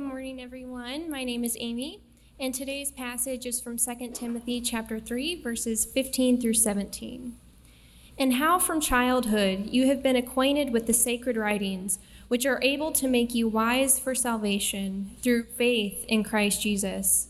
good morning, everyone. My name is Amy, and today's passage is from 2 Timothy chapter 3, verses 15 through 17. And how from childhood you have been acquainted with the sacred writings, which are able to make you wise for salvation through faith in Christ Jesus.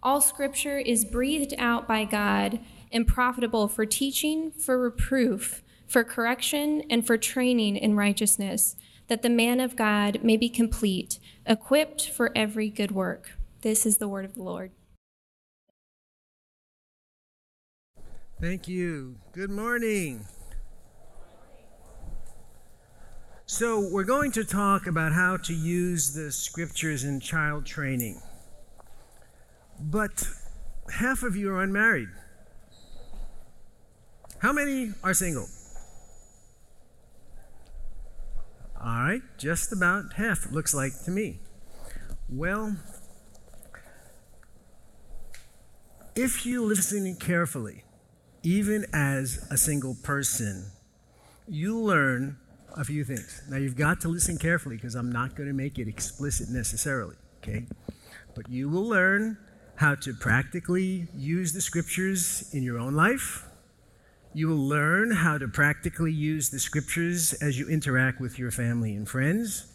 All scripture is breathed out by God and profitable for teaching, for reproof, for correction, and for training in righteousness that the man of God may be complete, equipped for every good work. This is the word of the Lord. Thank you. Good morning. So, we're going to talk about how to use the scriptures in child training. But half of you are unmarried. How many are single? All right, just about half, looks like to me. Well, if you listen carefully, even as a single person, you learn a few things. Now, you've got to listen carefully because I'm not going to make it explicit necessarily, okay? But you will learn how to practically use the scriptures in your own life you will learn how to practically use the scriptures as you interact with your family and friends.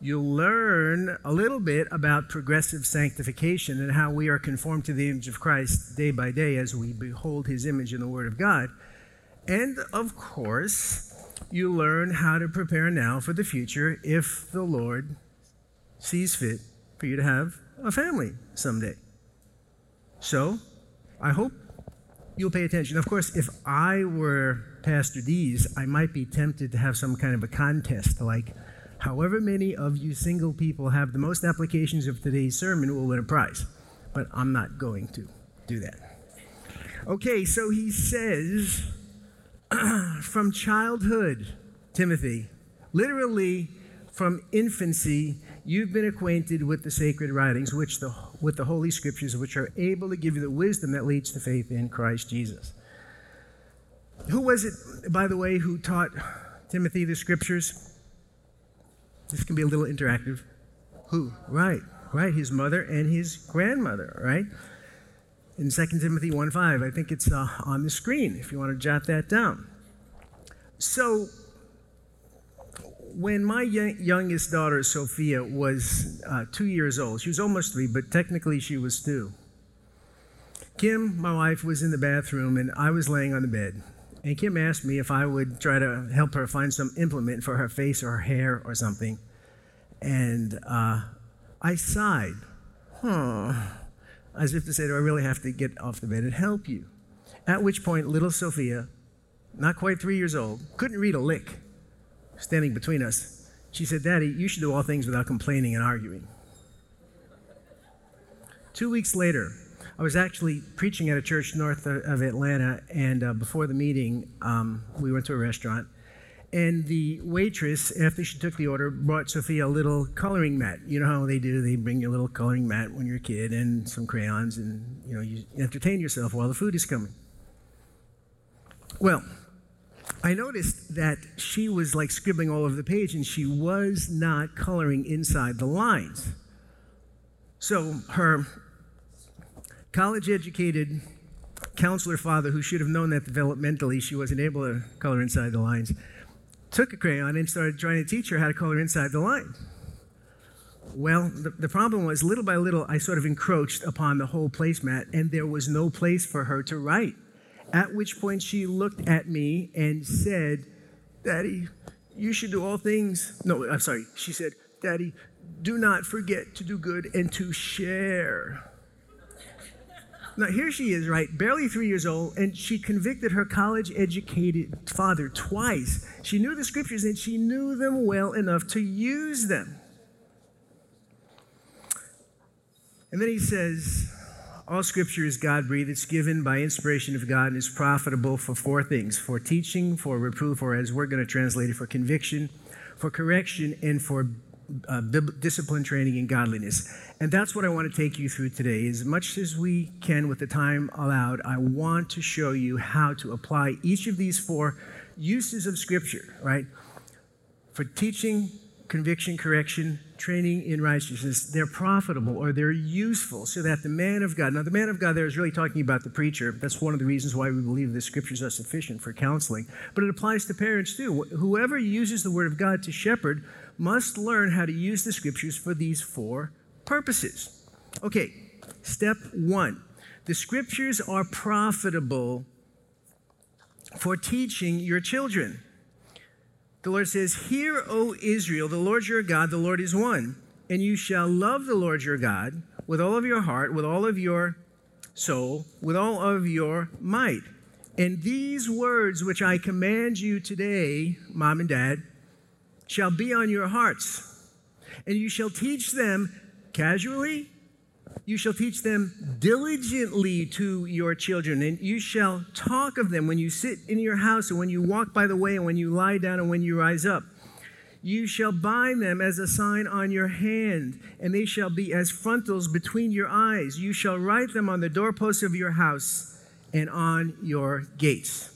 You'll learn a little bit about progressive sanctification and how we are conformed to the image of Christ day by day as we behold his image in the Word of God. And of course, you learn how to prepare now for the future if the Lord sees fit for you to have a family someday. So, I hope you'll pay attention. Of course, if I were Pastor Dees, I might be tempted to have some kind of a contest, like however many of you single people have the most applications of today's sermon will win a prize. But I'm not going to do that. Okay, so he says, from childhood, Timothy, literally from infancy, you've been acquainted with the sacred writings, which the, with the Holy Scriptures, which are able to give you the wisdom that leads to faith in Christ Jesus. Who was it, by the way, who taught Timothy the Scriptures? This can be a little interactive. Who? Right, right. His mother and his grandmother, right? In 2 Timothy 1 5. I think it's uh, on the screen if you want to jot that down. So, when my youngest daughter, Sophia, was uh, two years old, she was almost three, but technically she was two. Kim, my wife, was in the bathroom and I was laying on the bed. And Kim asked me if I would try to help her find some implement for her face or her hair or something. And uh, I sighed, huh, as if to say, Do I really have to get off the bed and help you? At which point, little Sophia, not quite three years old, couldn't read a lick standing between us, she said, Daddy, you should do all things without complaining and arguing. Two weeks later, I was actually preaching at a church north of Atlanta, and uh, before the meeting, um, we went to a restaurant. And the waitress, after she took the order, brought Sophia a little coloring mat. You know how they do? They bring you a little coloring mat when you're a kid and some crayons, and you know you entertain yourself while the food is coming. Well, I noticed that she was like scribbling all over the page and she was not coloring inside the lines. So her college educated counselor father, who should have known that developmentally she wasn't able to color inside the lines, took a crayon and started trying to teach her how to color inside the lines. Well, the, the problem was little by little, I sort of encroached upon the whole placemat, and there was no place for her to write. At which point she looked at me and said, Daddy, you should do all things. No, I'm sorry. She said, Daddy, do not forget to do good and to share. Now, here she is, right? Barely three years old, and she convicted her college educated father twice. She knew the scriptures and she knew them well enough to use them. And then he says, all scripture is God breathed. It's given by inspiration of God and is profitable for four things for teaching, for reproof, or as we're going to translate it, for conviction, for correction, and for uh, discipline training in godliness. And that's what I want to take you through today. As much as we can with the time allowed, I want to show you how to apply each of these four uses of scripture, right? For teaching, conviction, correction, training in righteousness, they're profitable or they're useful so that the man of God, now the man of God there is really talking about the preacher. That's one of the reasons why we believe the scriptures are sufficient for counseling. But it applies to parents too. Whoever uses the word of God to shepherd must learn how to use the scriptures for these four purposes. Okay, step one the scriptures are profitable for teaching your children. The Lord says, Hear, O Israel, the Lord your God, the Lord is one. And you shall love the Lord your God with all of your heart, with all of your soul, with all of your might. And these words which I command you today, mom and dad, shall be on your hearts. And you shall teach them casually you shall teach them diligently to your children, and you shall talk of them when you sit in your house, and when you walk by the way, and when you lie down, and when you rise up. You shall bind them as a sign on your hand, and they shall be as frontlets between your eyes. You shall write them on the doorposts of your house and on your gates.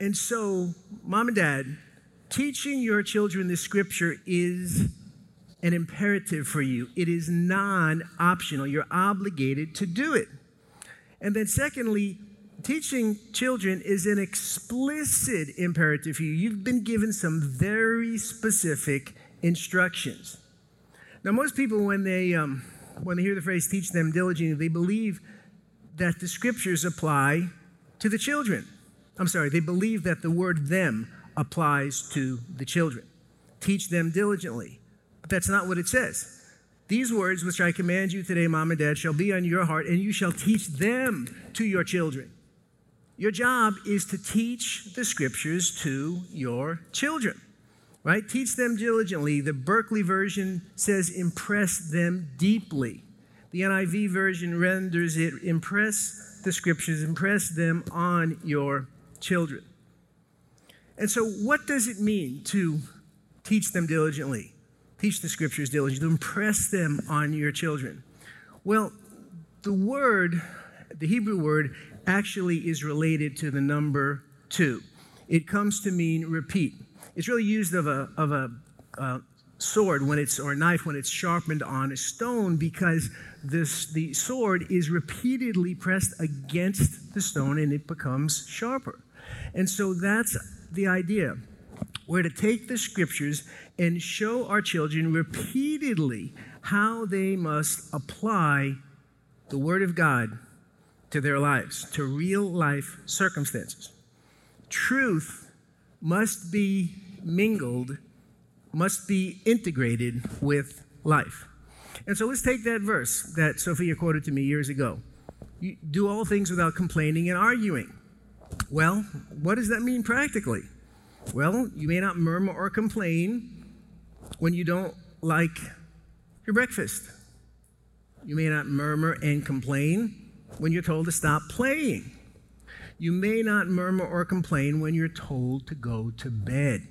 And so, mom and dad, teaching your children the scripture is an imperative for you. It is non optional. You're obligated to do it. And then, secondly, teaching children is an explicit imperative for you. You've been given some very specific instructions. Now, most people, when they, um, when they hear the phrase teach them diligently, they believe that the scriptures apply to the children. I'm sorry, they believe that the word them applies to the children. Teach them diligently. That's not what it says. These words which I command you today, mom and dad, shall be on your heart, and you shall teach them to your children. Your job is to teach the scriptures to your children, right? Teach them diligently. The Berkeley version says, impress them deeply. The NIV version renders it, impress the scriptures, impress them on your children. And so, what does it mean to teach them diligently? Teach the scriptures diligently, impress them on your children. Well, the word, the Hebrew word, actually is related to the number two. It comes to mean repeat. It's really used of a, of a uh, sword when it's or a knife when it's sharpened on a stone because this the sword is repeatedly pressed against the stone and it becomes sharper. And so that's the idea. We're to take the scriptures and show our children repeatedly how they must apply the Word of God to their lives, to real life circumstances. Truth must be mingled, must be integrated with life. And so let's take that verse that Sophia quoted to me years ago. You do all things without complaining and arguing. Well, what does that mean practically? Well, you may not murmur or complain when you don't like your breakfast. You may not murmur and complain when you're told to stop playing. You may not murmur or complain when you're told to go to bed.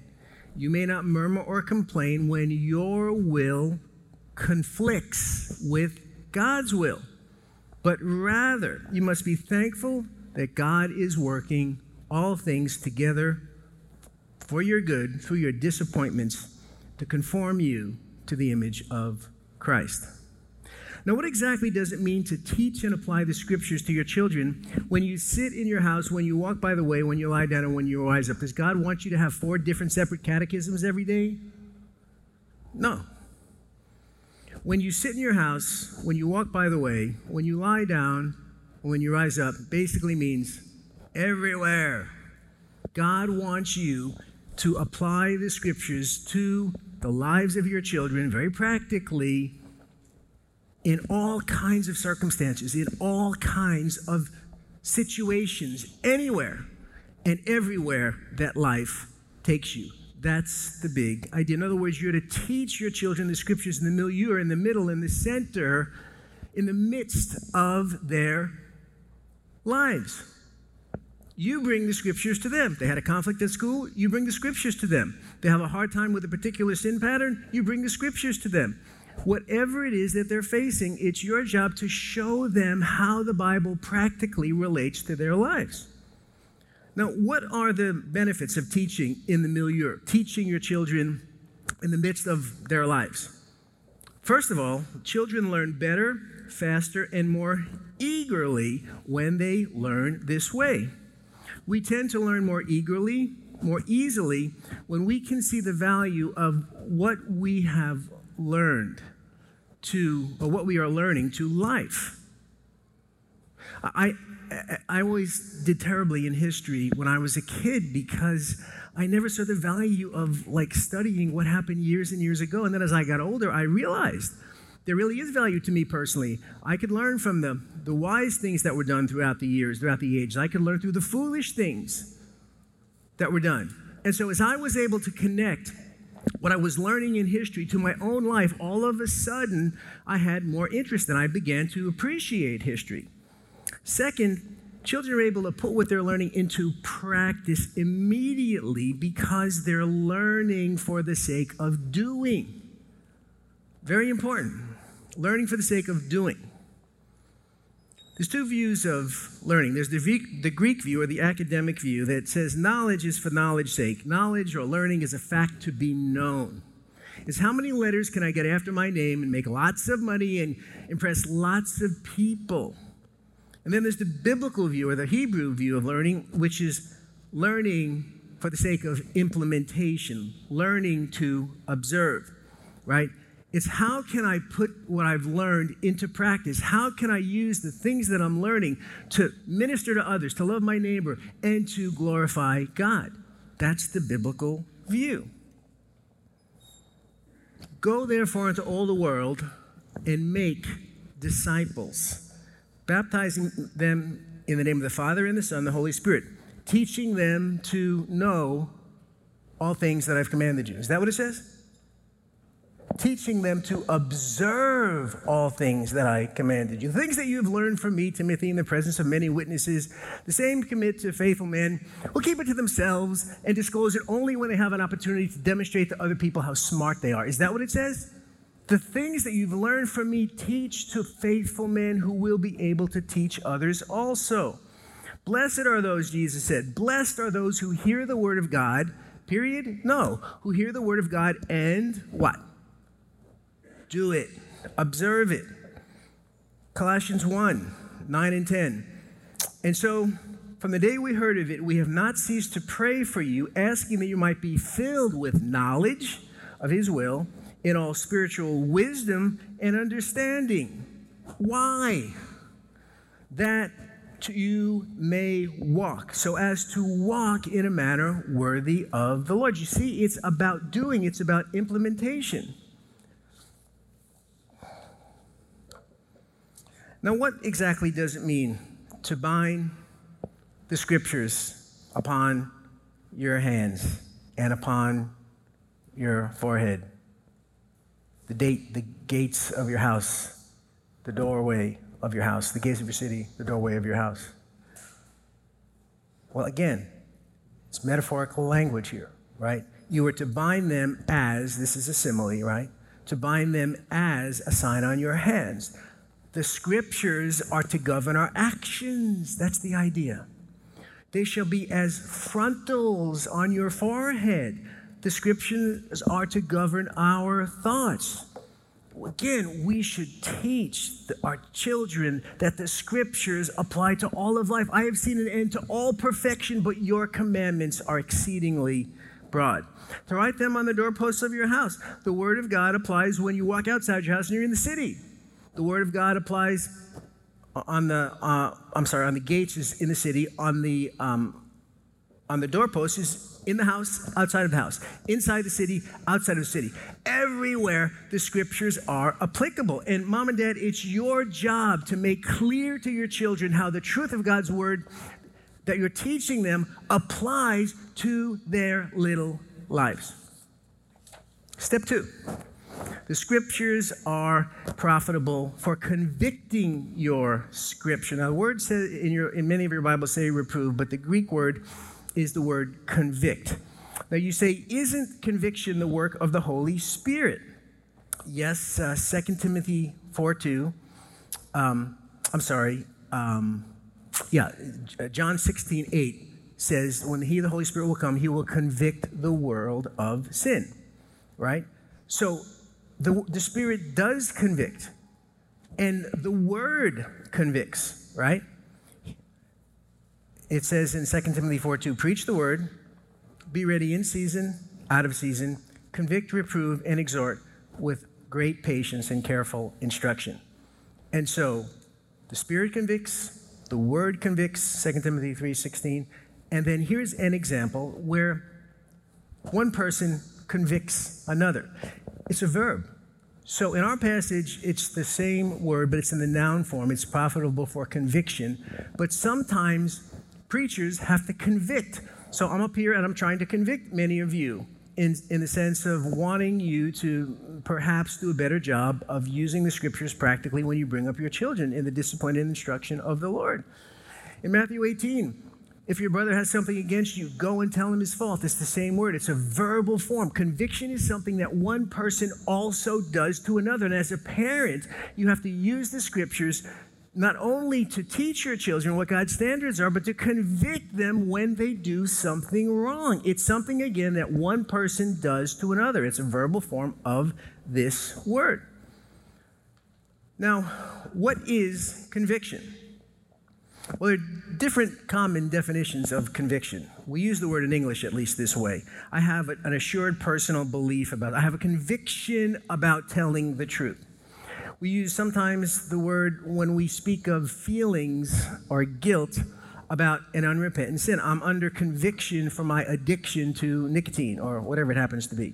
You may not murmur or complain when your will conflicts with God's will. But rather, you must be thankful that God is working all things together for your good through your disappointments to conform you to the image of Christ. Now, what exactly does it mean to teach and apply the scriptures to your children when you sit in your house, when you walk by the way, when you lie down, and when you rise up? Does God want you to have four different separate catechisms every day? No. When you sit in your house, when you walk by the way, when you lie down, when you rise up, basically means everywhere. God wants you to apply the scriptures to the lives of your children very practically in all kinds of circumstances, in all kinds of situations, anywhere and everywhere that life takes you. That's the big idea. In other words, you're to teach your children the scriptures in the milieu, in the middle, in the center, in the midst of their lives. You bring the scriptures to them. They had a conflict at school, you bring the scriptures to them. They have a hard time with a particular sin pattern, you bring the scriptures to them. Whatever it is that they're facing, it's your job to show them how the Bible practically relates to their lives. Now, what are the benefits of teaching in the milieu? Teaching your children in the midst of their lives. First of all, children learn better, faster, and more eagerly when they learn this way. We tend to learn more eagerly, more easily, when we can see the value of what we have learned to, or what we are learning to life. I, I always did terribly in history when I was a kid because I never saw the value of like studying what happened years and years ago. And then as I got older, I realized there really is value to me personally. I could learn from the, the wise things that were done throughout the years, throughout the ages. I could learn through the foolish things that were done. And so as I was able to connect what I was learning in history to my own life, all of a sudden I had more interest and I began to appreciate history. Second, children are able to put what they're learning into practice immediately because they're learning for the sake of doing. Very important. Learning for the sake of doing. There's two views of learning. There's the, the Greek view or the academic view that says knowledge is for knowledge's sake. Knowledge or learning is a fact to be known. It's how many letters can I get after my name and make lots of money and impress lots of people. And then there's the biblical view or the Hebrew view of learning, which is learning for the sake of implementation, learning to observe, right? It's how can I put what I've learned into practice? How can I use the things that I'm learning to minister to others, to love my neighbor, and to glorify God? That's the biblical view. Go therefore into all the world and make disciples baptizing them in the name of the Father and the Son, and the Holy Spirit, teaching them to know all things that I've commanded you. Is that what it says? Teaching them to observe all things that I commanded you. The things that you have learned from me, Timothy, in the presence of many witnesses, the same commit to faithful men who keep it to themselves and disclose it only when they have an opportunity to demonstrate to other people how smart they are. Is that what it says? The things that you've learned from me, teach to faithful men who will be able to teach others also. Blessed are those, Jesus said, blessed are those who hear the word of God, period? No, who hear the word of God and what? Do it, observe it. Colossians 1 9 and 10. And so, from the day we heard of it, we have not ceased to pray for you, asking that you might be filled with knowledge of his will in all spiritual wisdom and understanding. Why? That you may walk, so as to walk in a manner worthy of the Lord. You see, it's about doing, it's about implementation. Now, what exactly does it mean to bind the scriptures upon your hands and upon your forehead? the, date, the gates of your house, the doorway of your house, the gates of your city, the doorway of your house. Well, again, it's metaphorical language here, right? You were to bind them as, this is a simile, right? To bind them as a sign on your hands. The scriptures are to govern our actions. That's the idea. They shall be as frontlets on your forehead the scriptures are to govern our thoughts. Again, we should teach our children that the scriptures apply to all of life. I have seen an end to all perfection, but your commandments are exceedingly broad. To write them on the doorposts of your house. The word of God applies when you walk outside your house and you're in the city. The word of God applies on the, uh, I'm sorry, on the gates is in the city, on the, um, on the doorposts is in the house, outside of the house, inside the city, outside of the city. Everywhere the scriptures are applicable. And mom and dad, it's your job to make clear to your children how the truth of God's word that you're teaching them applies to their little lives. Step two. The scriptures are profitable for convicting your scripture. Now, the word says in, your, in many of your Bibles say reprove, but the Greek word is the word convict. Now you say, isn't conviction the work of the Holy Spirit? Yes, uh, 2 Timothy 4 2. Um, I'm sorry. Um, yeah, John 16 8 says, when he, the Holy Spirit, will come, he will convict the world of sin, right? So the, the Spirit does convict, and the Word convicts, right? It says in 2 Timothy 4 2, preach the Word, be ready in season, out of season, convict, reprove, and exhort with great patience and careful instruction. And so the Spirit convicts, the Word convicts, 2 Timothy 3:16. And then here's an example where one person convicts another. It's a verb. So in our passage, it's the same word, but it's in the noun form. It's profitable for conviction. But sometimes preachers have to convict. So I'm up here and I'm trying to convict many of you in, in the sense of wanting you to perhaps do a better job of using the scriptures practically when you bring up your children in the discipline and instruction of the Lord. In Matthew 18, if your brother has something against you, go and tell him his fault. It's the same word, it's a verbal form. Conviction is something that one person also does to another. And as a parent, you have to use the scriptures not only to teach your children what God's standards are, but to convict them when they do something wrong. It's something, again, that one person does to another. It's a verbal form of this word. Now, what is conviction? Well, there are different common definitions of conviction. We use the word in English at least this way. I have an assured personal belief about, I have a conviction about telling the truth. We use sometimes the word when we speak of feelings or guilt about an unrepentant sin. I'm under conviction for my addiction to nicotine or whatever it happens to be.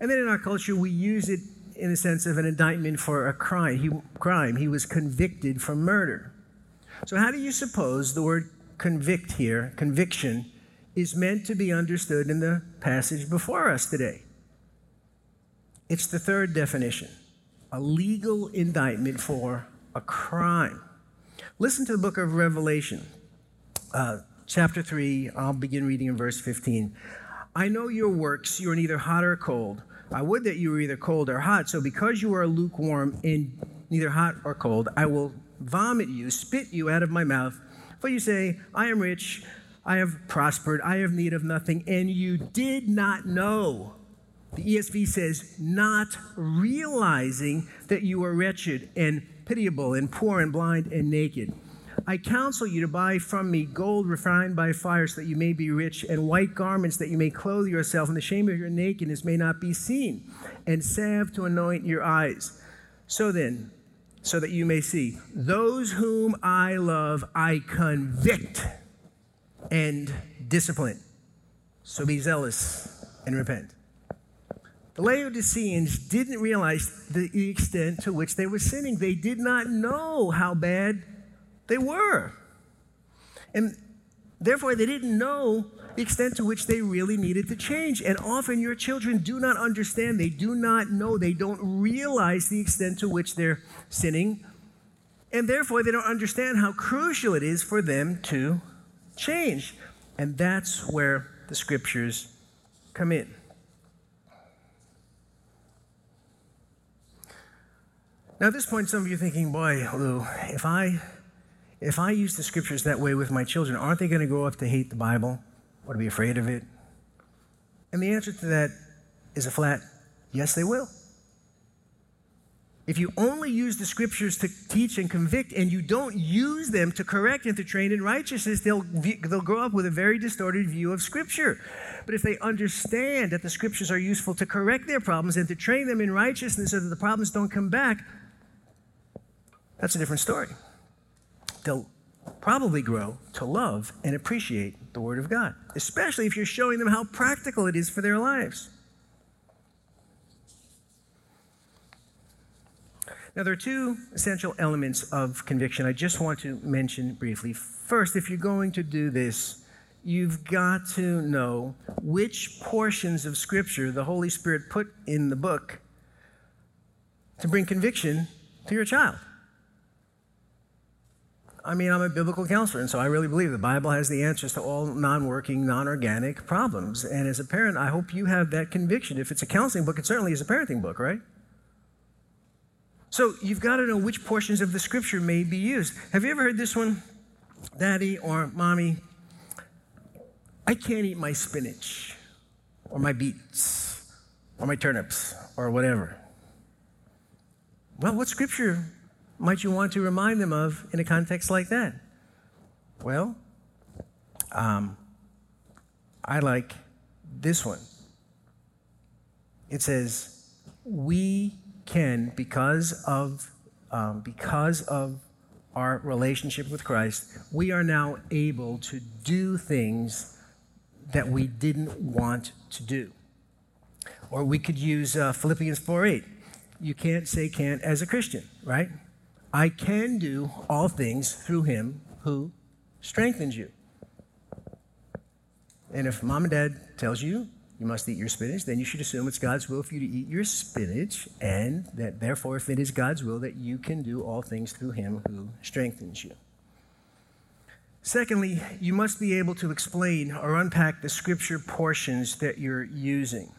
And then in our culture, we use it in the sense of an indictment for a crime. He, crime. he was convicted for murder. So, how do you suppose the word convict here, conviction, is meant to be understood in the passage before us today? It's the third definition a legal indictment for a crime. Listen to the book of Revelation, uh, chapter 3. I'll begin reading in verse 15. I know your works, you are neither hot or cold. I would that you were either cold or hot. So, because you are lukewarm and neither hot or cold, I will vomit you, spit you out of my mouth. For you say, I am rich, I have prospered, I have need of nothing, and you did not know the ESV says, not realizing that you are wretched and pitiable and poor and blind and naked. I counsel you to buy from me gold refined by fire so that you may be rich, and white garments that you may clothe yourself, and the shame of your nakedness may not be seen, and salve to anoint your eyes. So then, so that you may see, those whom I love, I convict and discipline. So be zealous and repent. The Laodiceans didn't realize the extent to which they were sinning. They did not know how bad they were. And therefore, they didn't know the extent to which they really needed to change. And often your children do not understand, they do not know, they don't realize the extent to which they're sinning. And therefore, they don't understand how crucial it is for them to change. And that's where the scriptures come in. Now, at this point, some of you are thinking, boy, Lou, if I, if I use the scriptures that way with my children, aren't they going to grow up to hate the Bible or to be afraid of it? And the answer to that is a flat yes, they will. If you only use the scriptures to teach and convict and you don't use them to correct and to train in righteousness, they'll, they'll grow up with a very distorted view of scripture. But if they understand that the scriptures are useful to correct their problems and to train them in righteousness so that the problems don't come back, that's a different story. They'll probably grow to love and appreciate the Word of God, especially if you're showing them how practical it is for their lives. Now, there are two essential elements of conviction I just want to mention briefly. First, if you're going to do this, you've got to know which portions of Scripture the Holy Spirit put in the book to bring conviction to your child. I mean, I'm a biblical counselor, and so I really believe the Bible has the answers to all non working, non organic problems. And as a parent, I hope you have that conviction. If it's a counseling book, it certainly is a parenting book, right? So you've got to know which portions of the scripture may be used. Have you ever heard this one? Daddy or mommy, I can't eat my spinach or my beets or my turnips or whatever. Well, what scripture might you want to remind them of in a context like that? Well, um, I like this one. It says, "We can, because of um, because of our relationship with Christ, we are now able to do things that we didn't want to do." Or we could use uh, Philippians 4:8. You can't say can't as a Christian, right? I can do all things through Him who strengthens you. And if mom and dad tells you you must eat your spinach, then you should assume it's God's will for you to eat your spinach, and that therefore, if it is God's will, that you can do all things through Him who strengthens you. Secondly, you must be able to explain or unpack the scripture portions that you're using.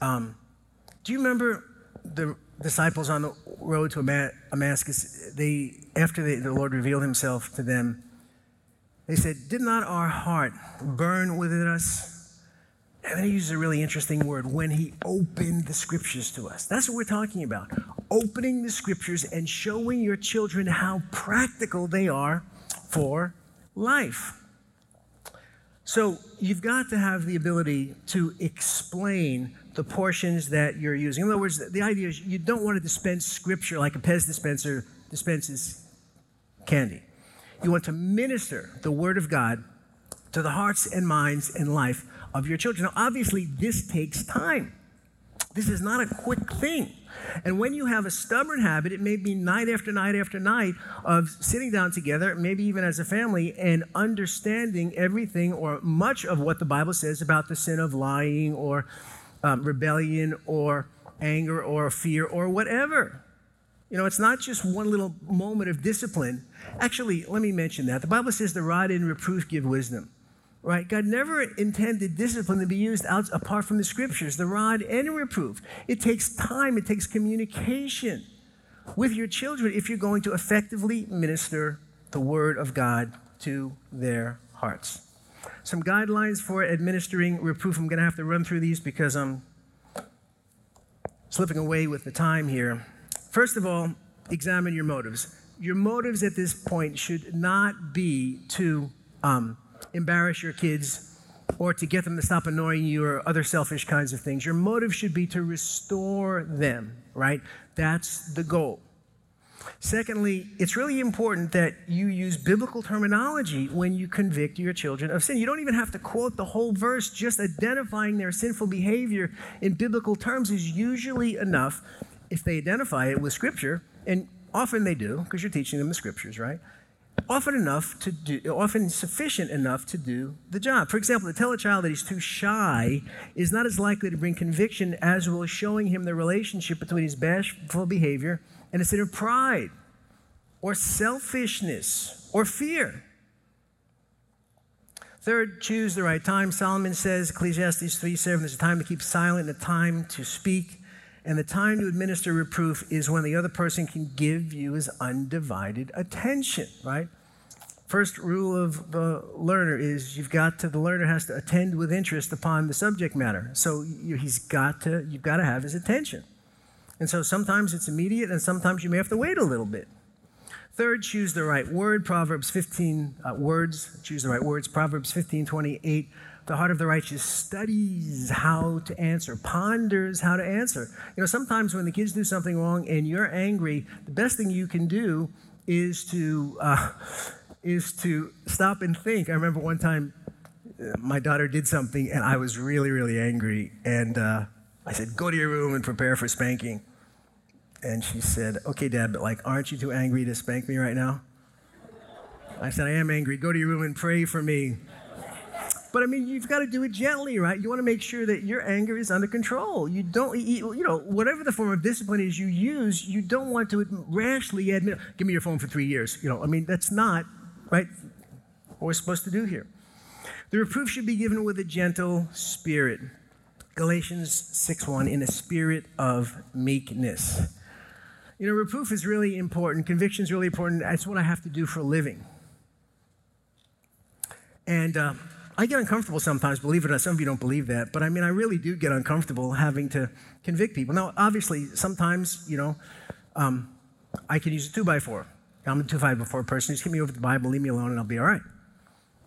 Um, do you remember the disciples on the road to Damascus? They, after they, the Lord revealed Himself to them, they said, Did not our heart burn within us? And then he uses a really interesting word when he opened the scriptures to us. That's what we're talking about. Opening the scriptures and showing your children how practical they are for life. So you've got to have the ability to explain the portions that you're using. In other words, the idea is you don't want to dispense scripture like a Pez dispenser dispenses candy. You want to minister the Word of God to the hearts and minds and life of your children. Now, obviously, this takes time. This is not a quick thing. And when you have a stubborn habit, it may be night after night after night of sitting down together, maybe even as a family, and understanding everything or much of what the Bible says about the sin of lying or um, rebellion or anger or fear or whatever. You know, it's not just one little moment of discipline. Actually, let me mention that. The Bible says the rod and reproof give wisdom, right? God never intended discipline to be used out, apart from the scriptures, the rod and reproof. It takes time, it takes communication with your children if you're going to effectively minister the word of God to their hearts. Some guidelines for administering reproof. I'm going to have to run through these because I'm slipping away with the time here. First of all, examine your motives. Your motives at this point should not be to um, embarrass your kids or to get them to stop annoying you or other selfish kinds of things. Your motive should be to restore them, right? That's the goal. Secondly, it's really important that you use biblical terminology when you convict your children of sin. You don't even have to quote the whole verse, just identifying their sinful behavior in biblical terms is usually enough if they identify it with Scripture, and often they do, because you're teaching them the Scriptures, right? Often enough to do, often sufficient enough to do the job. For example, to tell a child that he's too shy is not as likely to bring conviction as will showing him the relationship between his bashful behavior and a sin of pride or selfishness or fear. Third, choose the right time. Solomon says, Ecclesiastes 3 7, there's a time to keep silent and a time to speak. And the time to administer reproof is when the other person can give you his undivided attention, right? First rule of the learner is you've got to, the learner has to attend with interest upon the subject matter. So he's got to, you've got to have his attention. And so sometimes it's immediate and sometimes you may have to wait a little bit. Third, choose the right word. Proverbs 15 uh, words. Choose the right words. Proverbs 15, 28 the heart of the righteous studies how to answer, ponders how to answer. You know, sometimes when the kids do something wrong and you're angry, the best thing you can do is to uh, is to stop and think. I remember one time uh, my daughter did something and I was really really angry, and uh, I said, "Go to your room and prepare for spanking." And she said, "Okay, Dad, but like, aren't you too angry to spank me right now?" I said, "I am angry. Go to your room and pray for me." But I mean, you've got to do it gently, right? You want to make sure that your anger is under control. You don't, you know, whatever the form of discipline is you use, you don't want to rashly admit, give me your phone for three years. You know, I mean, that's not, right, what we're supposed to do here. The reproof should be given with a gentle spirit. Galatians 6:1 in a spirit of meekness. You know, reproof is really important. Conviction is really important. That's what I have to do for a living. And uh, I get uncomfortable sometimes, believe it or not. Some of you don't believe that, but I mean, I really do get uncomfortable having to convict people. Now, obviously, sometimes, you know, um, I can use a two by four. I'm a two by four person. Just give me over the Bible, leave me alone, and I'll be all right.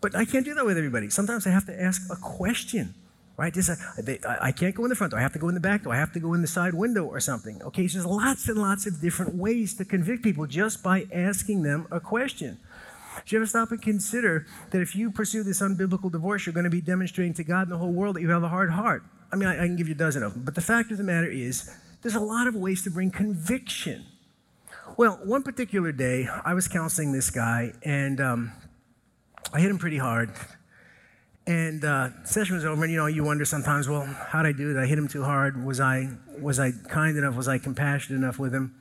But I can't do that with everybody. Sometimes I have to ask a question, right? They, I can't go in the front door. I have to go in the back door. I have to go in the side window or something. Okay, so there's lots and lots of different ways to convict people just by asking them a question. Do you ever stop and consider that if you pursue this unbiblical divorce, you're going to be demonstrating to God and the whole world that you have a hard heart? I mean, I, I can give you a dozen of them. But the fact of the matter is, there's a lot of ways to bring conviction. Well, one particular day, I was counseling this guy, and um, I hit him pretty hard. And uh, session was over, and you know, you wonder sometimes, well, how did I do it? I hit him too hard. Was I was I kind enough? Was I compassionate enough with him?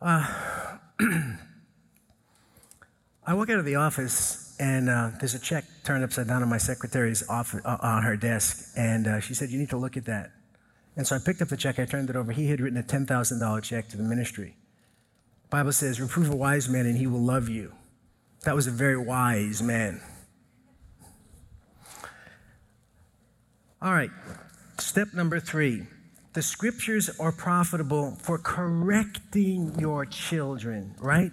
Uh, I walk out of the office, and uh, there's a check turned upside down on my secretary's office, uh, on her desk, and uh, she said, "You need to look at that." And so I picked up the check. I turned it over. He had written a ten thousand dollar check to the ministry. The Bible says, "Reprove a wise man, and he will love you." That was a very wise man. All right, step number three. The scriptures are profitable for correcting your children, right?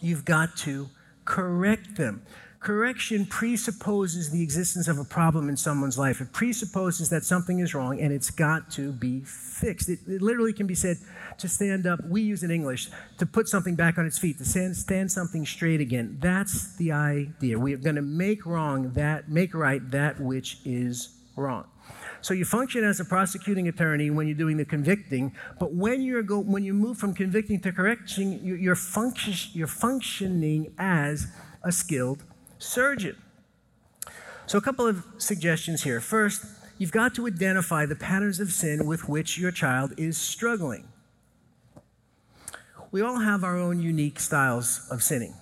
You've got to correct them. Correction presupposes the existence of a problem in someone's life. It presupposes that something is wrong and it's got to be fixed. It, it literally can be said to stand up, we use in English, to put something back on its feet, to stand, stand something straight again. That's the idea. We are going to make wrong that, make right that which is wrong. So you function as a prosecuting attorney when you're doing the convicting, but when you're go, when you move from convicting to correcting, you're, function, you're functioning as a skilled surgeon. So a couple of suggestions here. First, you've got to identify the patterns of sin with which your child is struggling. We all have our own unique styles of sinning.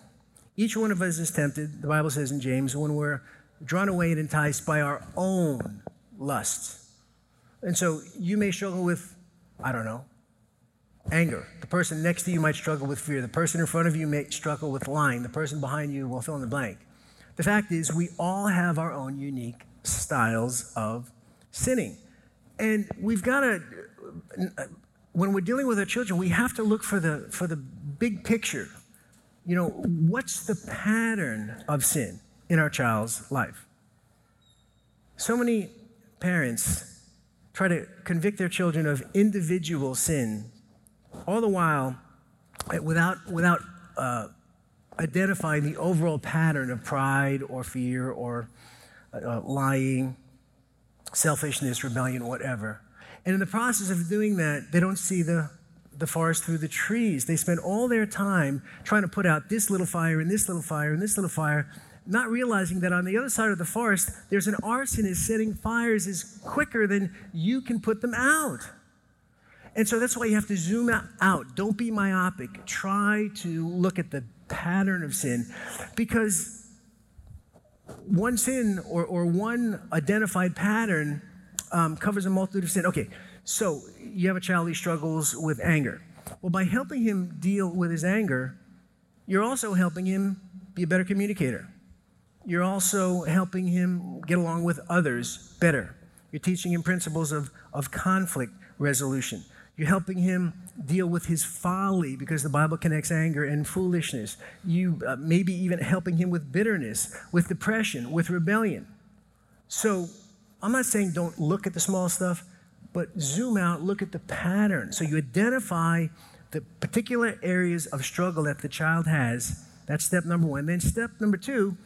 Each one of us is tempted, the Bible says in James, when we're drawn away and enticed by our own lusts. And so you may struggle with, I don't know, anger. The person next to you might struggle with fear. The person in front of you may struggle with lying. The person behind you will fill in the blank. The fact is, we all have our own unique styles of sinning. And we've got to, when we're dealing with our children, we have to look for the, for the big picture. You know, what's the pattern of sin in our child's life? So many parents try to convict their children of individual sin, all the while eh, without, without uh, identifying the overall pattern of pride or fear or uh, lying, selfishness, rebellion, whatever. And in the process of doing that, they don't see the, the forest through the trees. They spend all their time trying to put out this little fire and this little fire and this little fire, not realizing that on the other side of the forest, there's an arsonist setting fires is quicker than you can put them out. And so that's why you have to zoom out. Don't be myopic. Try to look at the pattern of sin because one sin or, or one identified pattern um, covers a multitude of sin. Okay, so you have a child who struggles with anger. Well, by helping him deal with his anger, you're also helping him be a better communicator you're also helping him get along with others better. You're teaching him principles of, of conflict resolution. You're helping him deal with his folly because the Bible connects anger and foolishness. You uh, maybe even helping him with bitterness, with depression, with rebellion. So I'm not saying don't look at the small stuff, but zoom out, look at the pattern. So you identify the particular areas of struggle that the child has. That's step number one. Then step number two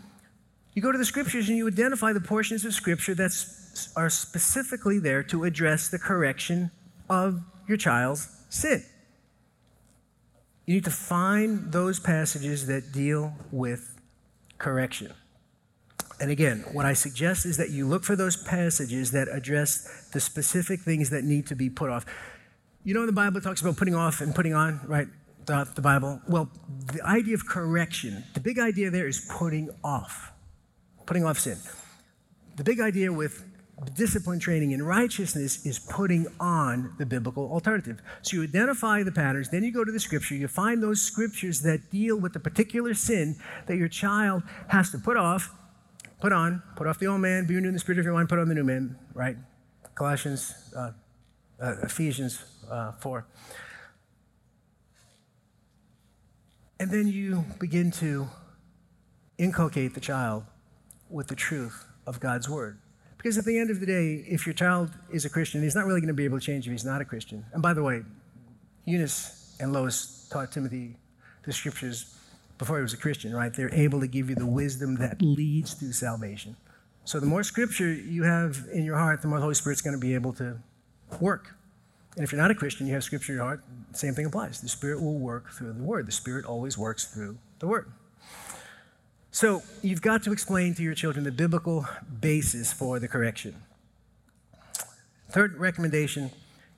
you go to the scriptures and you identify the portions of scripture that are specifically there to address the correction of your child's sin. You need to find those passages that deal with correction. And again, what I suggest is that you look for those passages that address the specific things that need to be put off. You know, the Bible talks about putting off and putting on, right? The, the Bible. Well, the idea of correction, the big idea there is putting off putting off sin. The big idea with discipline training in righteousness is putting on the biblical alternative. So you identify the patterns, then you go to the scripture, you find those scriptures that deal with the particular sin that your child has to put off, put on, put off the old man, be renewed in the spirit of your mind, put on the new man, right? Colossians, uh, uh, Ephesians uh, 4. And then you begin to inculcate the child with the truth of God's word. Because at the end of the day, if your child is a Christian, he's not really going to be able to change if he's not a Christian. And by the way, Eunice and Lois taught Timothy the scriptures before he was a Christian, right? They're able to give you the wisdom that leads to salvation. So the more scripture you have in your heart, the more the Holy Spirit's going to be able to work. And if you're not a Christian, you have scripture in your heart, same thing applies. The Spirit will work through the Word. The Spirit always works through the Word. So you've got to explain to your children the biblical basis for the correction. Third recommendation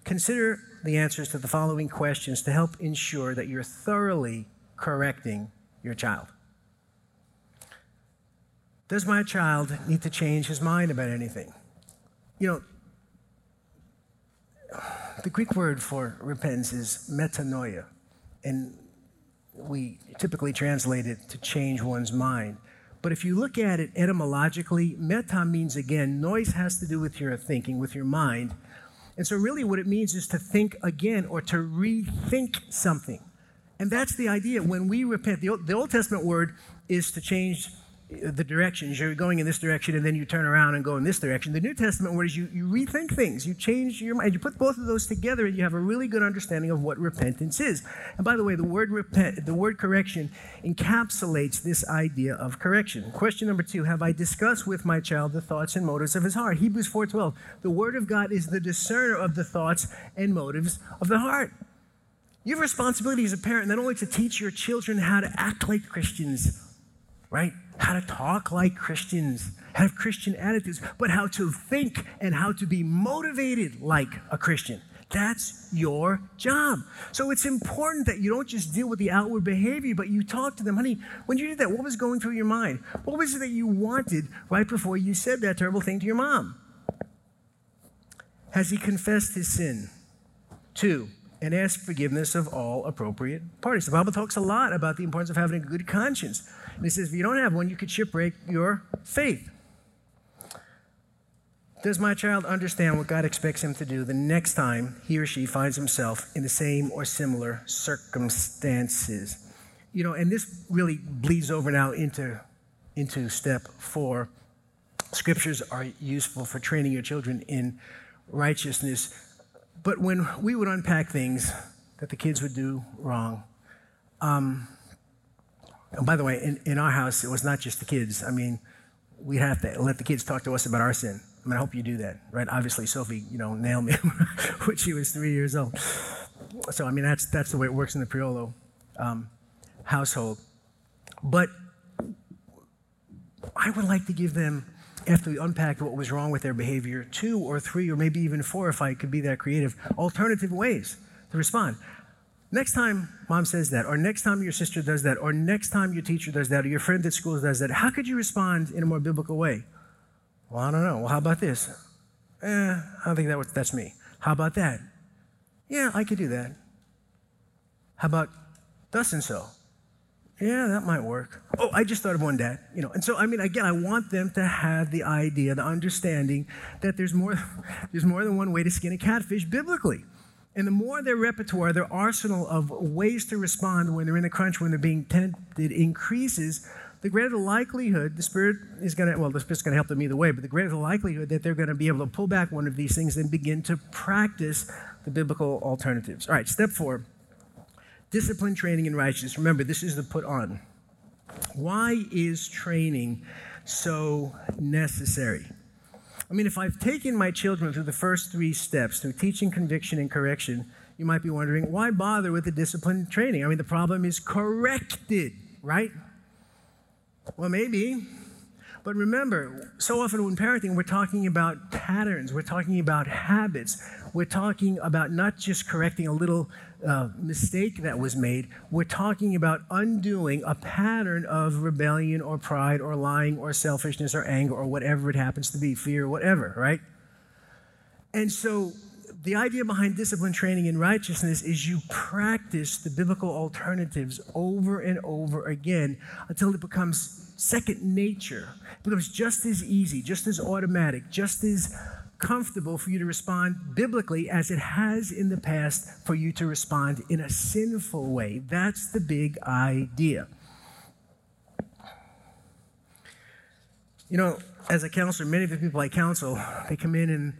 consider the answers to the following questions to help ensure that you're thoroughly correcting your child. Does my child need to change his mind about anything? You know, the Greek word for repentance is metanoia, and we typically translate it to change one's mind. But if you look at it etymologically, meta means again, noise has to do with your thinking, with your mind. And so, really, what it means is to think again or to rethink something. And that's the idea. When we repent, the Old, the Old Testament word is to change the directions. You're going in this direction and then you turn around and go in this direction. The New Testament word is you, you rethink things. You change your mind. You put both of those together and you have a really good understanding of what repentance is. And by the way, the word repent, the word correction encapsulates this idea of correction. Question number two, have I discussed with my child the thoughts and motives of his heart? Hebrews 4.12, the word of God is the discerner of the thoughts and motives of the heart. You have a responsibility as a parent not only to teach your children how to act like Christians, right? How to talk like Christians, have Christian attitudes, but how to think and how to be motivated like a Christian. That's your job. So it's important that you don't just deal with the outward behavior, but you talk to them. Honey, when you did that, what was going through your mind? What was it that you wanted right before you said that terrible thing to your mom? Has he confessed his sin? Two, and ask forgiveness of all appropriate parties. The Bible talks a lot about the importance of having a good conscience. And it says if you don't have one, you could shipwreck your faith. Does my child understand what God expects him to do the next time he or she finds himself in the same or similar circumstances? You know, and this really bleeds over now into, into step four. Scriptures are useful for training your children in righteousness but when we would unpack things that the kids would do wrong, um, and by the way, in, in our house, it was not just the kids. I mean, we'd have to let the kids talk to us about our sin. I mean, I hope you do that, right? Obviously, Sophie, you know, nailed me when she was three years old. So, I mean, that's, that's the way it works in the Priolo um, household. But I would like to give them after we unpack what was wrong with their behavior, two or three or maybe even four, if I could be that creative, alternative ways to respond. Next time mom says that, or next time your sister does that, or next time your teacher does that, or your friend at school does that, how could you respond in a more biblical way? Well, I don't know. Well, how about this? Eh, I don't think that that's me. How about that? Yeah, I could do that. How about thus and so? yeah, that might work. Oh, I just thought of one, Dad. You know, and so I mean, again, I want them to have the idea, the understanding that there's more, there's more than one way to skin a catfish biblically. And the more their repertoire, their arsenal of ways to respond when they're in a crunch, when they're being tempted increases, the greater the likelihood the Spirit is going to, well, the Spirit's going to help them either way, but the greater the likelihood that they're going to be able to pull back one of these things and begin to practice the biblical alternatives. All right, step four Discipline, training, and righteousness. Remember, this is the put on. Why is training so necessary? I mean, if I've taken my children through the first three steps, through teaching, conviction, and correction, you might be wondering, why bother with the discipline training? I mean, the problem is corrected, right? Well, maybe. But remember, so often when parenting, we're talking about patterns, we're talking about habits, we're talking about not just correcting a little uh, mistake that was made. We're talking about undoing a pattern of rebellion or pride or lying or selfishness or anger or whatever it happens to be, fear, whatever, right? And so the idea behind discipline training in righteousness is you practice the biblical alternatives over and over again until it becomes second nature. It becomes just as easy, just as automatic, just as comfortable for you to respond biblically as it has in the past for you to respond in a sinful way. That's the big idea. You know, as a counselor, many of the people I counsel, they come in and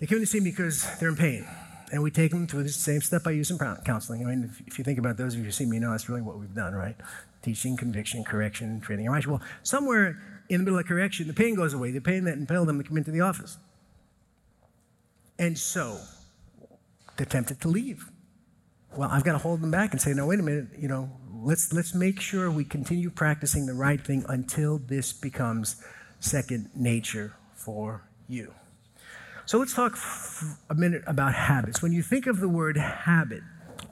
they come in to see me because they're in pain. And we take them through the same step I use in counseling. I mean, if, if you think about those of you who see me know, that's really what we've done, right? Teaching, conviction, correction, training. Well, somewhere in the middle of correction, the pain goes away, the pain that impelled them to come into the office. And so they're tempted to leave. Well, I've got to hold them back and say, no, wait a minute, you know, let's, let's make sure we continue practicing the right thing until this becomes second nature for you. So let's talk a minute about habits. When you think of the word habit,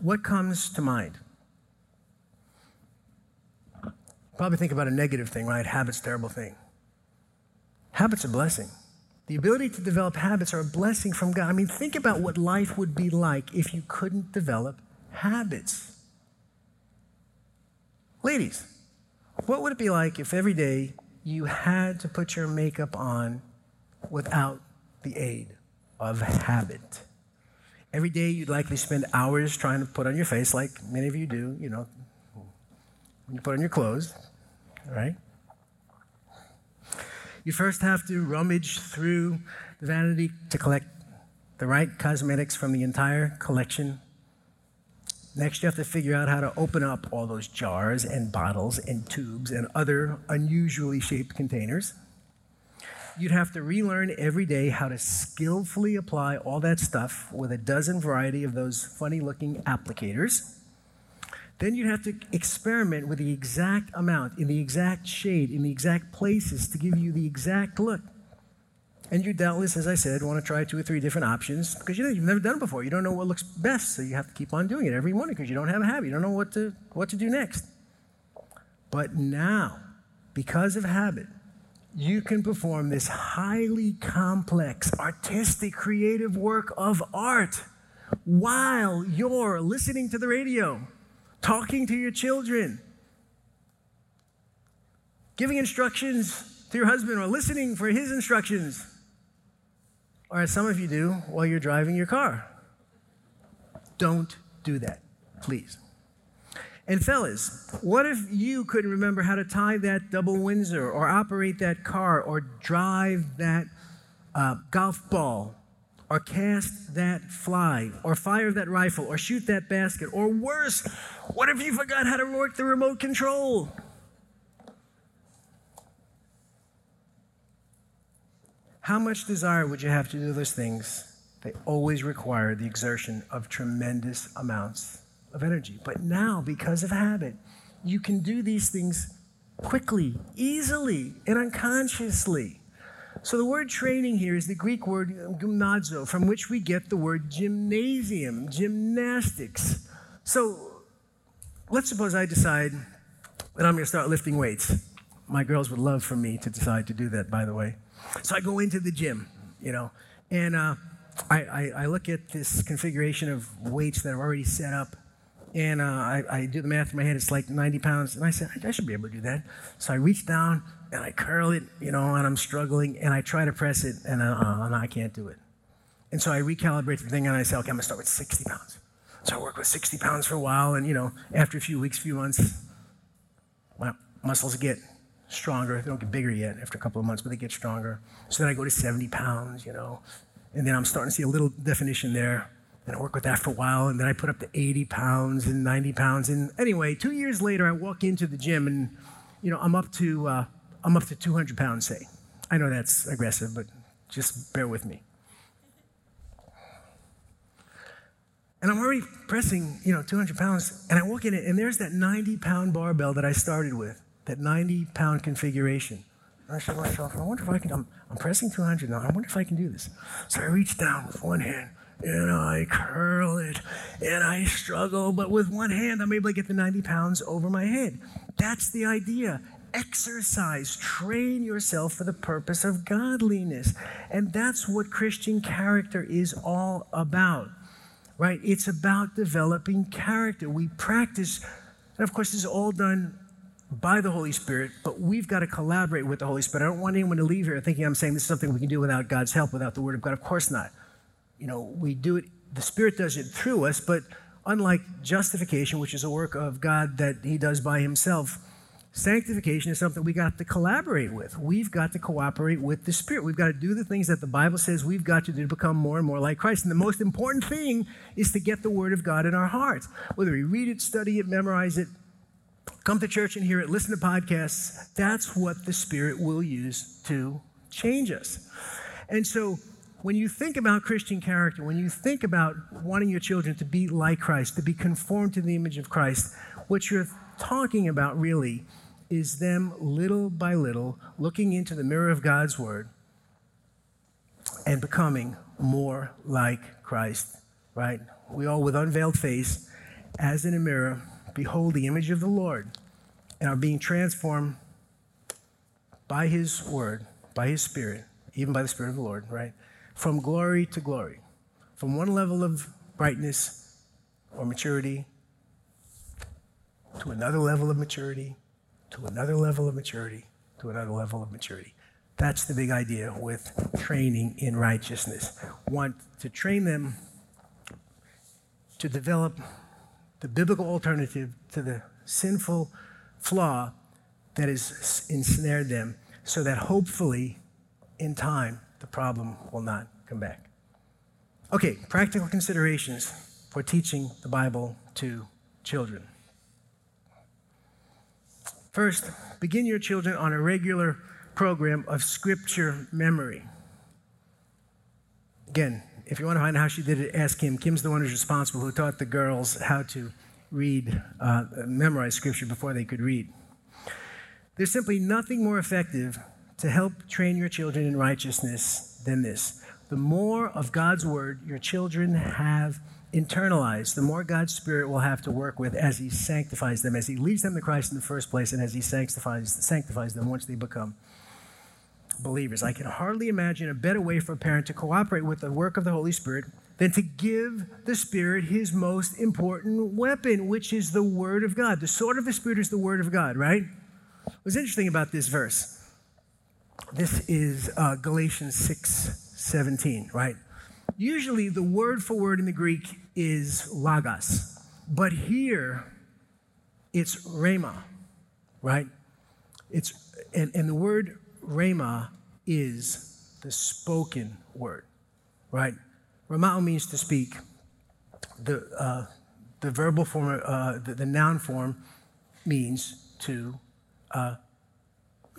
what comes to mind? Probably think about a negative thing, right? Habit's terrible thing. Habits a blessing. The ability to develop habits are a blessing from God. I mean, think about what life would be like if you couldn't develop habits. Ladies, what would it be like if every day you had to put your makeup on without the aid of habit? Every day you'd likely spend hours trying to put on your face, like many of you do, you know, when you put on your clothes, right? You first have to rummage through the vanity to collect the right cosmetics from the entire collection Next, you have to figure out how to open up all those jars and bottles and tubes and other unusually shaped containers. You'd have to relearn every day how to skillfully apply all that stuff with a dozen variety of those funny looking applicators. Then you'd have to experiment with the exact amount, in the exact shade, in the exact places to give you the exact look. And you doubtless, as I said, want to try two or three different options because you know, you've never done it before. You don't know what looks best, so you have to keep on doing it every morning because you don't have a habit. You don't know what to, what to do next. But now, because of habit, you can perform this highly complex, artistic, creative work of art while you're listening to the radio, talking to your children, giving instructions to your husband or listening for his instructions or as some of you do while you're driving your car. Don't do that, please. And fellas, what if you couldn't remember how to tie that double Windsor or operate that car or drive that uh, golf ball or cast that fly or fire that rifle or shoot that basket? Or worse, what if you forgot how to work the remote control? How much desire would you have to do those things? They always require the exertion of tremendous amounts of energy. But now, because of habit, you can do these things quickly, easily, and unconsciously. So the word training here is the Greek word gymnazo, from which we get the word gymnasium, gymnastics. So let's suppose I decide that I'm going to start lifting weights. My girls would love for me to decide to do that, by the way. So I go into the gym, you know, and uh, I, I, I, look at this configuration of weights that are already set up, and uh, I, I, do the math in my head. It's like 90 pounds, and I said I, should be able to do that. So I reach down and I curl it, you know, and I'm struggling, and I try to press it, and, uh, and I can't do it. And so I recalibrate the thing, and I say, okay, I'm gonna start with 60 pounds. So I work with 60 pounds for a while, and you know, after a few weeks, few months, my muscles get stronger. They don't get bigger yet after a couple of months, but they get stronger. So then I go to 70 pounds, you know, and then I'm starting to see a little definition there. And I work with that for a while, and then I put up to 80 pounds and 90 pounds. And anyway, two years later, I walk into the gym, and you know, I'm up to uh, I'm up to 200 pounds. Say, I know that's aggressive, but just bear with me. And I'm already pressing, you know, 200 pounds, and I walk in it, and there's that 90 pound barbell that I started with that 90 pound configuration. And I said to myself, I wonder if I can, I'm, I'm pressing 200 now. I wonder if I can do this. So I reach down with one hand and I curl it and I struggle, but with one hand, I'm able to get the 90 pounds over my head. That's the idea. Exercise, train yourself for the purpose of godliness. And that's what Christian character is all about, right? It's about developing character. We practice, and of course, this is all done by the Holy Spirit, but we've got to collaborate with the Holy Spirit. I don't want anyone to leave here thinking I'm saying this is something we can do without God's help, without the Word of God. Of course not. You know, we do it, the Spirit does it through us, but unlike justification, which is a work of God that He does by Himself, sanctification is something we got to collaborate with. We've got to cooperate with the Spirit. We've got to do the things that the Bible says we've got to do to become more and more like Christ. And the most important thing is to get the Word of God in our hearts. Whether we read it, study it, memorize it, come to church and hear it, listen to podcasts, that's what the Spirit will use to change us. And so, when you think about Christian character, when you think about wanting your children to be like Christ, to be conformed to the image of Christ, what you're talking about really is them little by little looking into the mirror of God's Word and becoming more like Christ, right? We all, with unveiled face, as in a mirror, behold the image of the Lord and are being transformed by His Word, by His Spirit, even by the Spirit of the Lord, right? From glory to glory, from one level of brightness or maturity to another level of maturity, to another level of maturity, to another level of maturity. That's the big idea with training in righteousness. Want to train them to develop the biblical alternative to the sinful flaw that has ensnared them so that hopefully in time the problem will not come back. Okay, practical considerations for teaching the Bible to children. First, begin your children on a regular program of scripture memory. Again, if you want to find out how she did it, ask Kim. Kim's the one who's responsible who taught the girls how to read, uh, memorize scripture before they could read. There's simply nothing more effective to help train your children in righteousness than this. The more of God's word your children have internalized, the more God's Spirit will have to work with as He sanctifies them, as He leads them to Christ in the first place, and as He sanctifies, sanctifies them once they become believers. I can hardly imagine a better way for a parent to cooperate with the work of the Holy Spirit than to give the Spirit His most important weapon, which is the Word of God. The sword of the Spirit is the Word of God, right? What's interesting about this verse? This is uh, Galatians 6 17, right? Usually, the word for word in the Greek is logos, but here it's rhema, right? It's and, and the word rhema is the spoken word, right? Rhemao means to speak. The uh, the verbal form, uh, the, the, noun form, means to. Uh,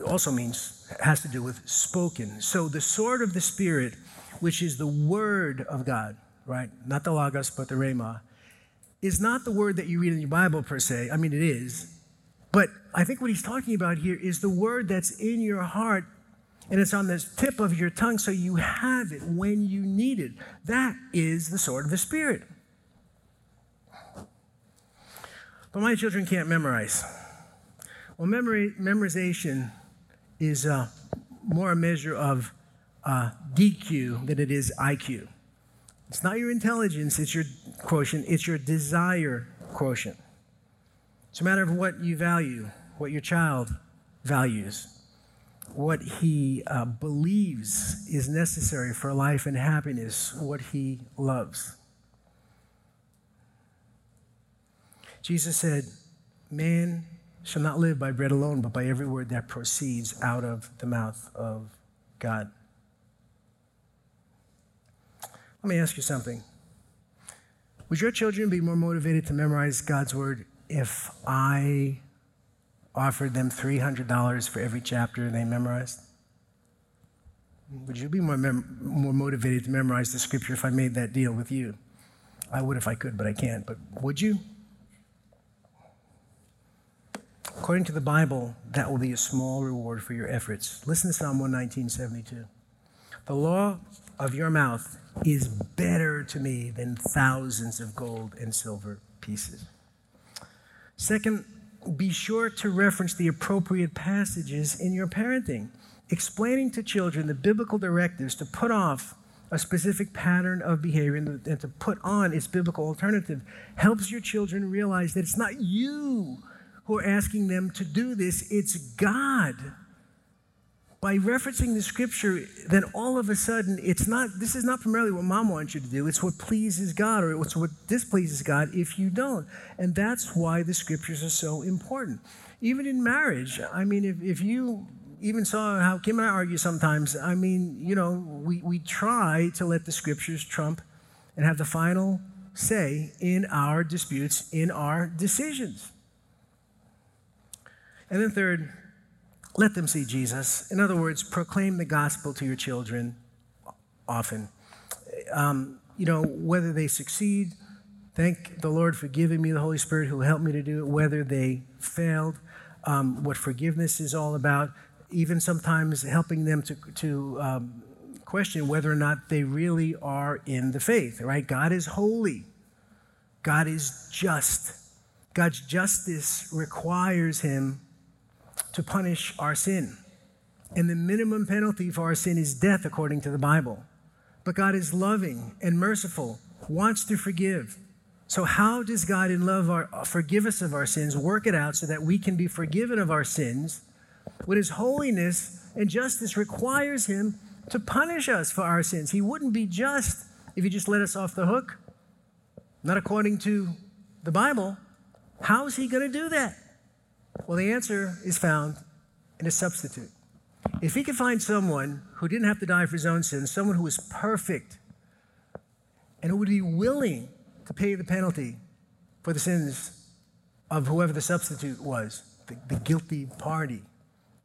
also means has to do with spoken. So the sword of the spirit which is the Word of God, right? Not the Logos, but the Rhema, is not the word that you read in your Bible per se. I mean, it is. But I think what he's talking about here is the word that's in your heart and it's on the tip of your tongue so you have it when you need it. That is the sword of the Spirit. But my children can't memorize. Well, memory, memorization is uh, more a measure of uh, DQ than it is IQ. It's not your intelligence, it's your quotient, it's your desire quotient. It's a matter of what you value, what your child values, what he uh, believes is necessary for life and happiness, what he loves. Jesus said, Man shall not live by bread alone, but by every word that proceeds out of the mouth of God. Let me ask you something. Would your children be more motivated to memorize God's word if I offered them $300 for every chapter they memorized? Would you be more, mem- more motivated to memorize the scripture if I made that deal with you? I would if I could, but I can't. But would you? According to the Bible, that will be a small reward for your efforts. Listen to Psalm 119, 72. The law of your mouth is better to me than thousands of gold and silver pieces. Second be sure to reference the appropriate passages in your parenting. Explaining to children the biblical directives to put off a specific pattern of behavior and to, put on its biblical alternative helps your children realize that it's not you who are asking them to do this, it's God by referencing the scripture, then all of a sudden, it's not, this is not primarily what mom wants you to do. It's what pleases God or it's what displeases God if you don't. And that's why the scriptures are so important. Even in marriage, I mean, if, if you even saw how Kim and I argue sometimes, I mean, you know, we, we try to let the scriptures trump and have the final say in our disputes, in our decisions. And then, third, let them see Jesus. In other words, proclaim the gospel to your children often. Um, you know, whether they succeed, thank the Lord for giving me the Holy Spirit who helped me to do it, whether they failed, um, what forgiveness is all about, even sometimes helping them to, to um, question whether or not they really are in the faith, right? God is holy, God is just. God's justice requires him to punish our sin. And the minimum penalty for our sin is death, according to the Bible. But God is loving and merciful, wants to forgive. So, how does God, in love, our, forgive us of our sins, work it out so that we can be forgiven of our sins? What His holiness and justice requires Him to punish us for our sins. He wouldn't be just if He just let us off the hook. Not according to the Bible. How is He going to do that? Well, the answer is found in a substitute. If he could find someone who didn't have to die for his own sins, someone who was perfect, and who would be willing to pay the penalty for the sins of whoever the substitute was, the, the guilty party,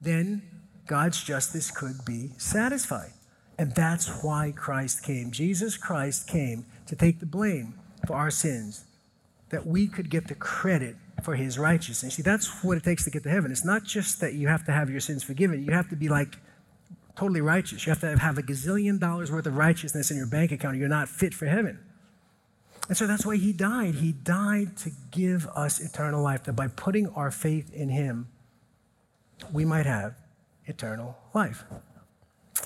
then God's justice could be satisfied. And that's why Christ came. Jesus Christ came to take the blame for our sins, that we could get the credit for his righteousness. See, that's what it takes to get to heaven. It's not just that you have to have your sins forgiven, you have to be like totally righteous. You have to have a gazillion dollars worth of righteousness in your bank account, you're not fit for heaven. And so that's why he died. He died to give us eternal life, that by putting our faith in him, we might have eternal life.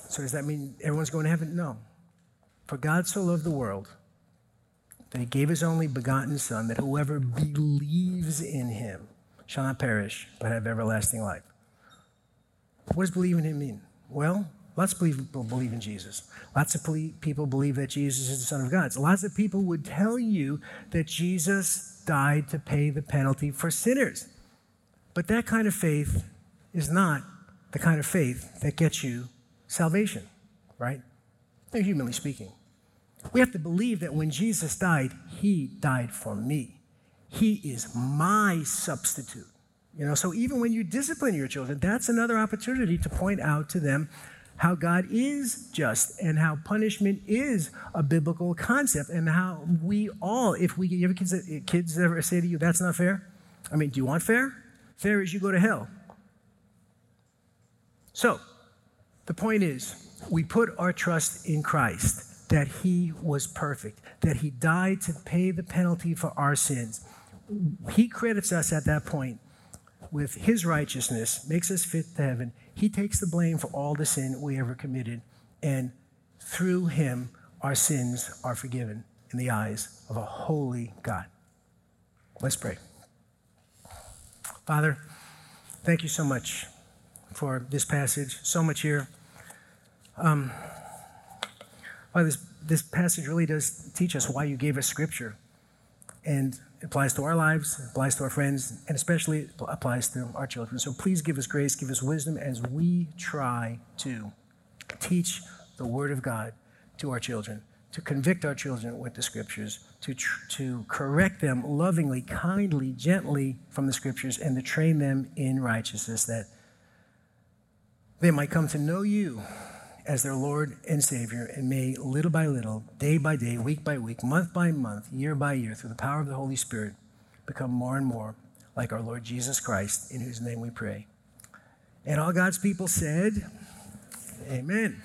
So does that mean everyone's going to heaven? No. For God so loved the world that he gave his only begotten Son, that whoever believes in him shall not perish, but have everlasting life. What does believe in him mean? Well, lots of people believe in Jesus. Lots of people believe that Jesus is the Son of God. So lots of people would tell you that Jesus died to pay the penalty for sinners. But that kind of faith is not the kind of faith that gets you salvation, right? Humanly speaking. We have to believe that when Jesus died, he died for me. He is my substitute. You know, so even when you discipline your children, that's another opportunity to point out to them how God is just and how punishment is a biblical concept and how we all, if we, you ever kids, kids ever say to you, that's not fair? I mean, do you want fair? Fair is you go to hell. So, the point is, we put our trust in Christ that he was perfect, that he died to pay the penalty for our sins. He credits us at that point with his righteousness, makes us fit to heaven. He takes the blame for all the sin we ever committed, and through him, our sins are forgiven in the eyes of a holy God. Let's pray. Father, thank you so much for this passage, so much here. Um, well, this, this passage really does teach us why you gave us Scripture. And it applies to our lives, it applies to our friends, and especially it applies to our children. So please give us grace, give us wisdom as we try to teach the Word of God to our children, to convict our children with the Scriptures, to, tr- to correct them lovingly, kindly, gently from the Scriptures, and to train them in righteousness that they might come to know you as their Lord and Savior, and may little by little, day by day, week by week, month by month, year by year, through the power of the Holy Spirit, become more and more like our Lord Jesus Christ, in whose name we pray. And all God's people said, Amen.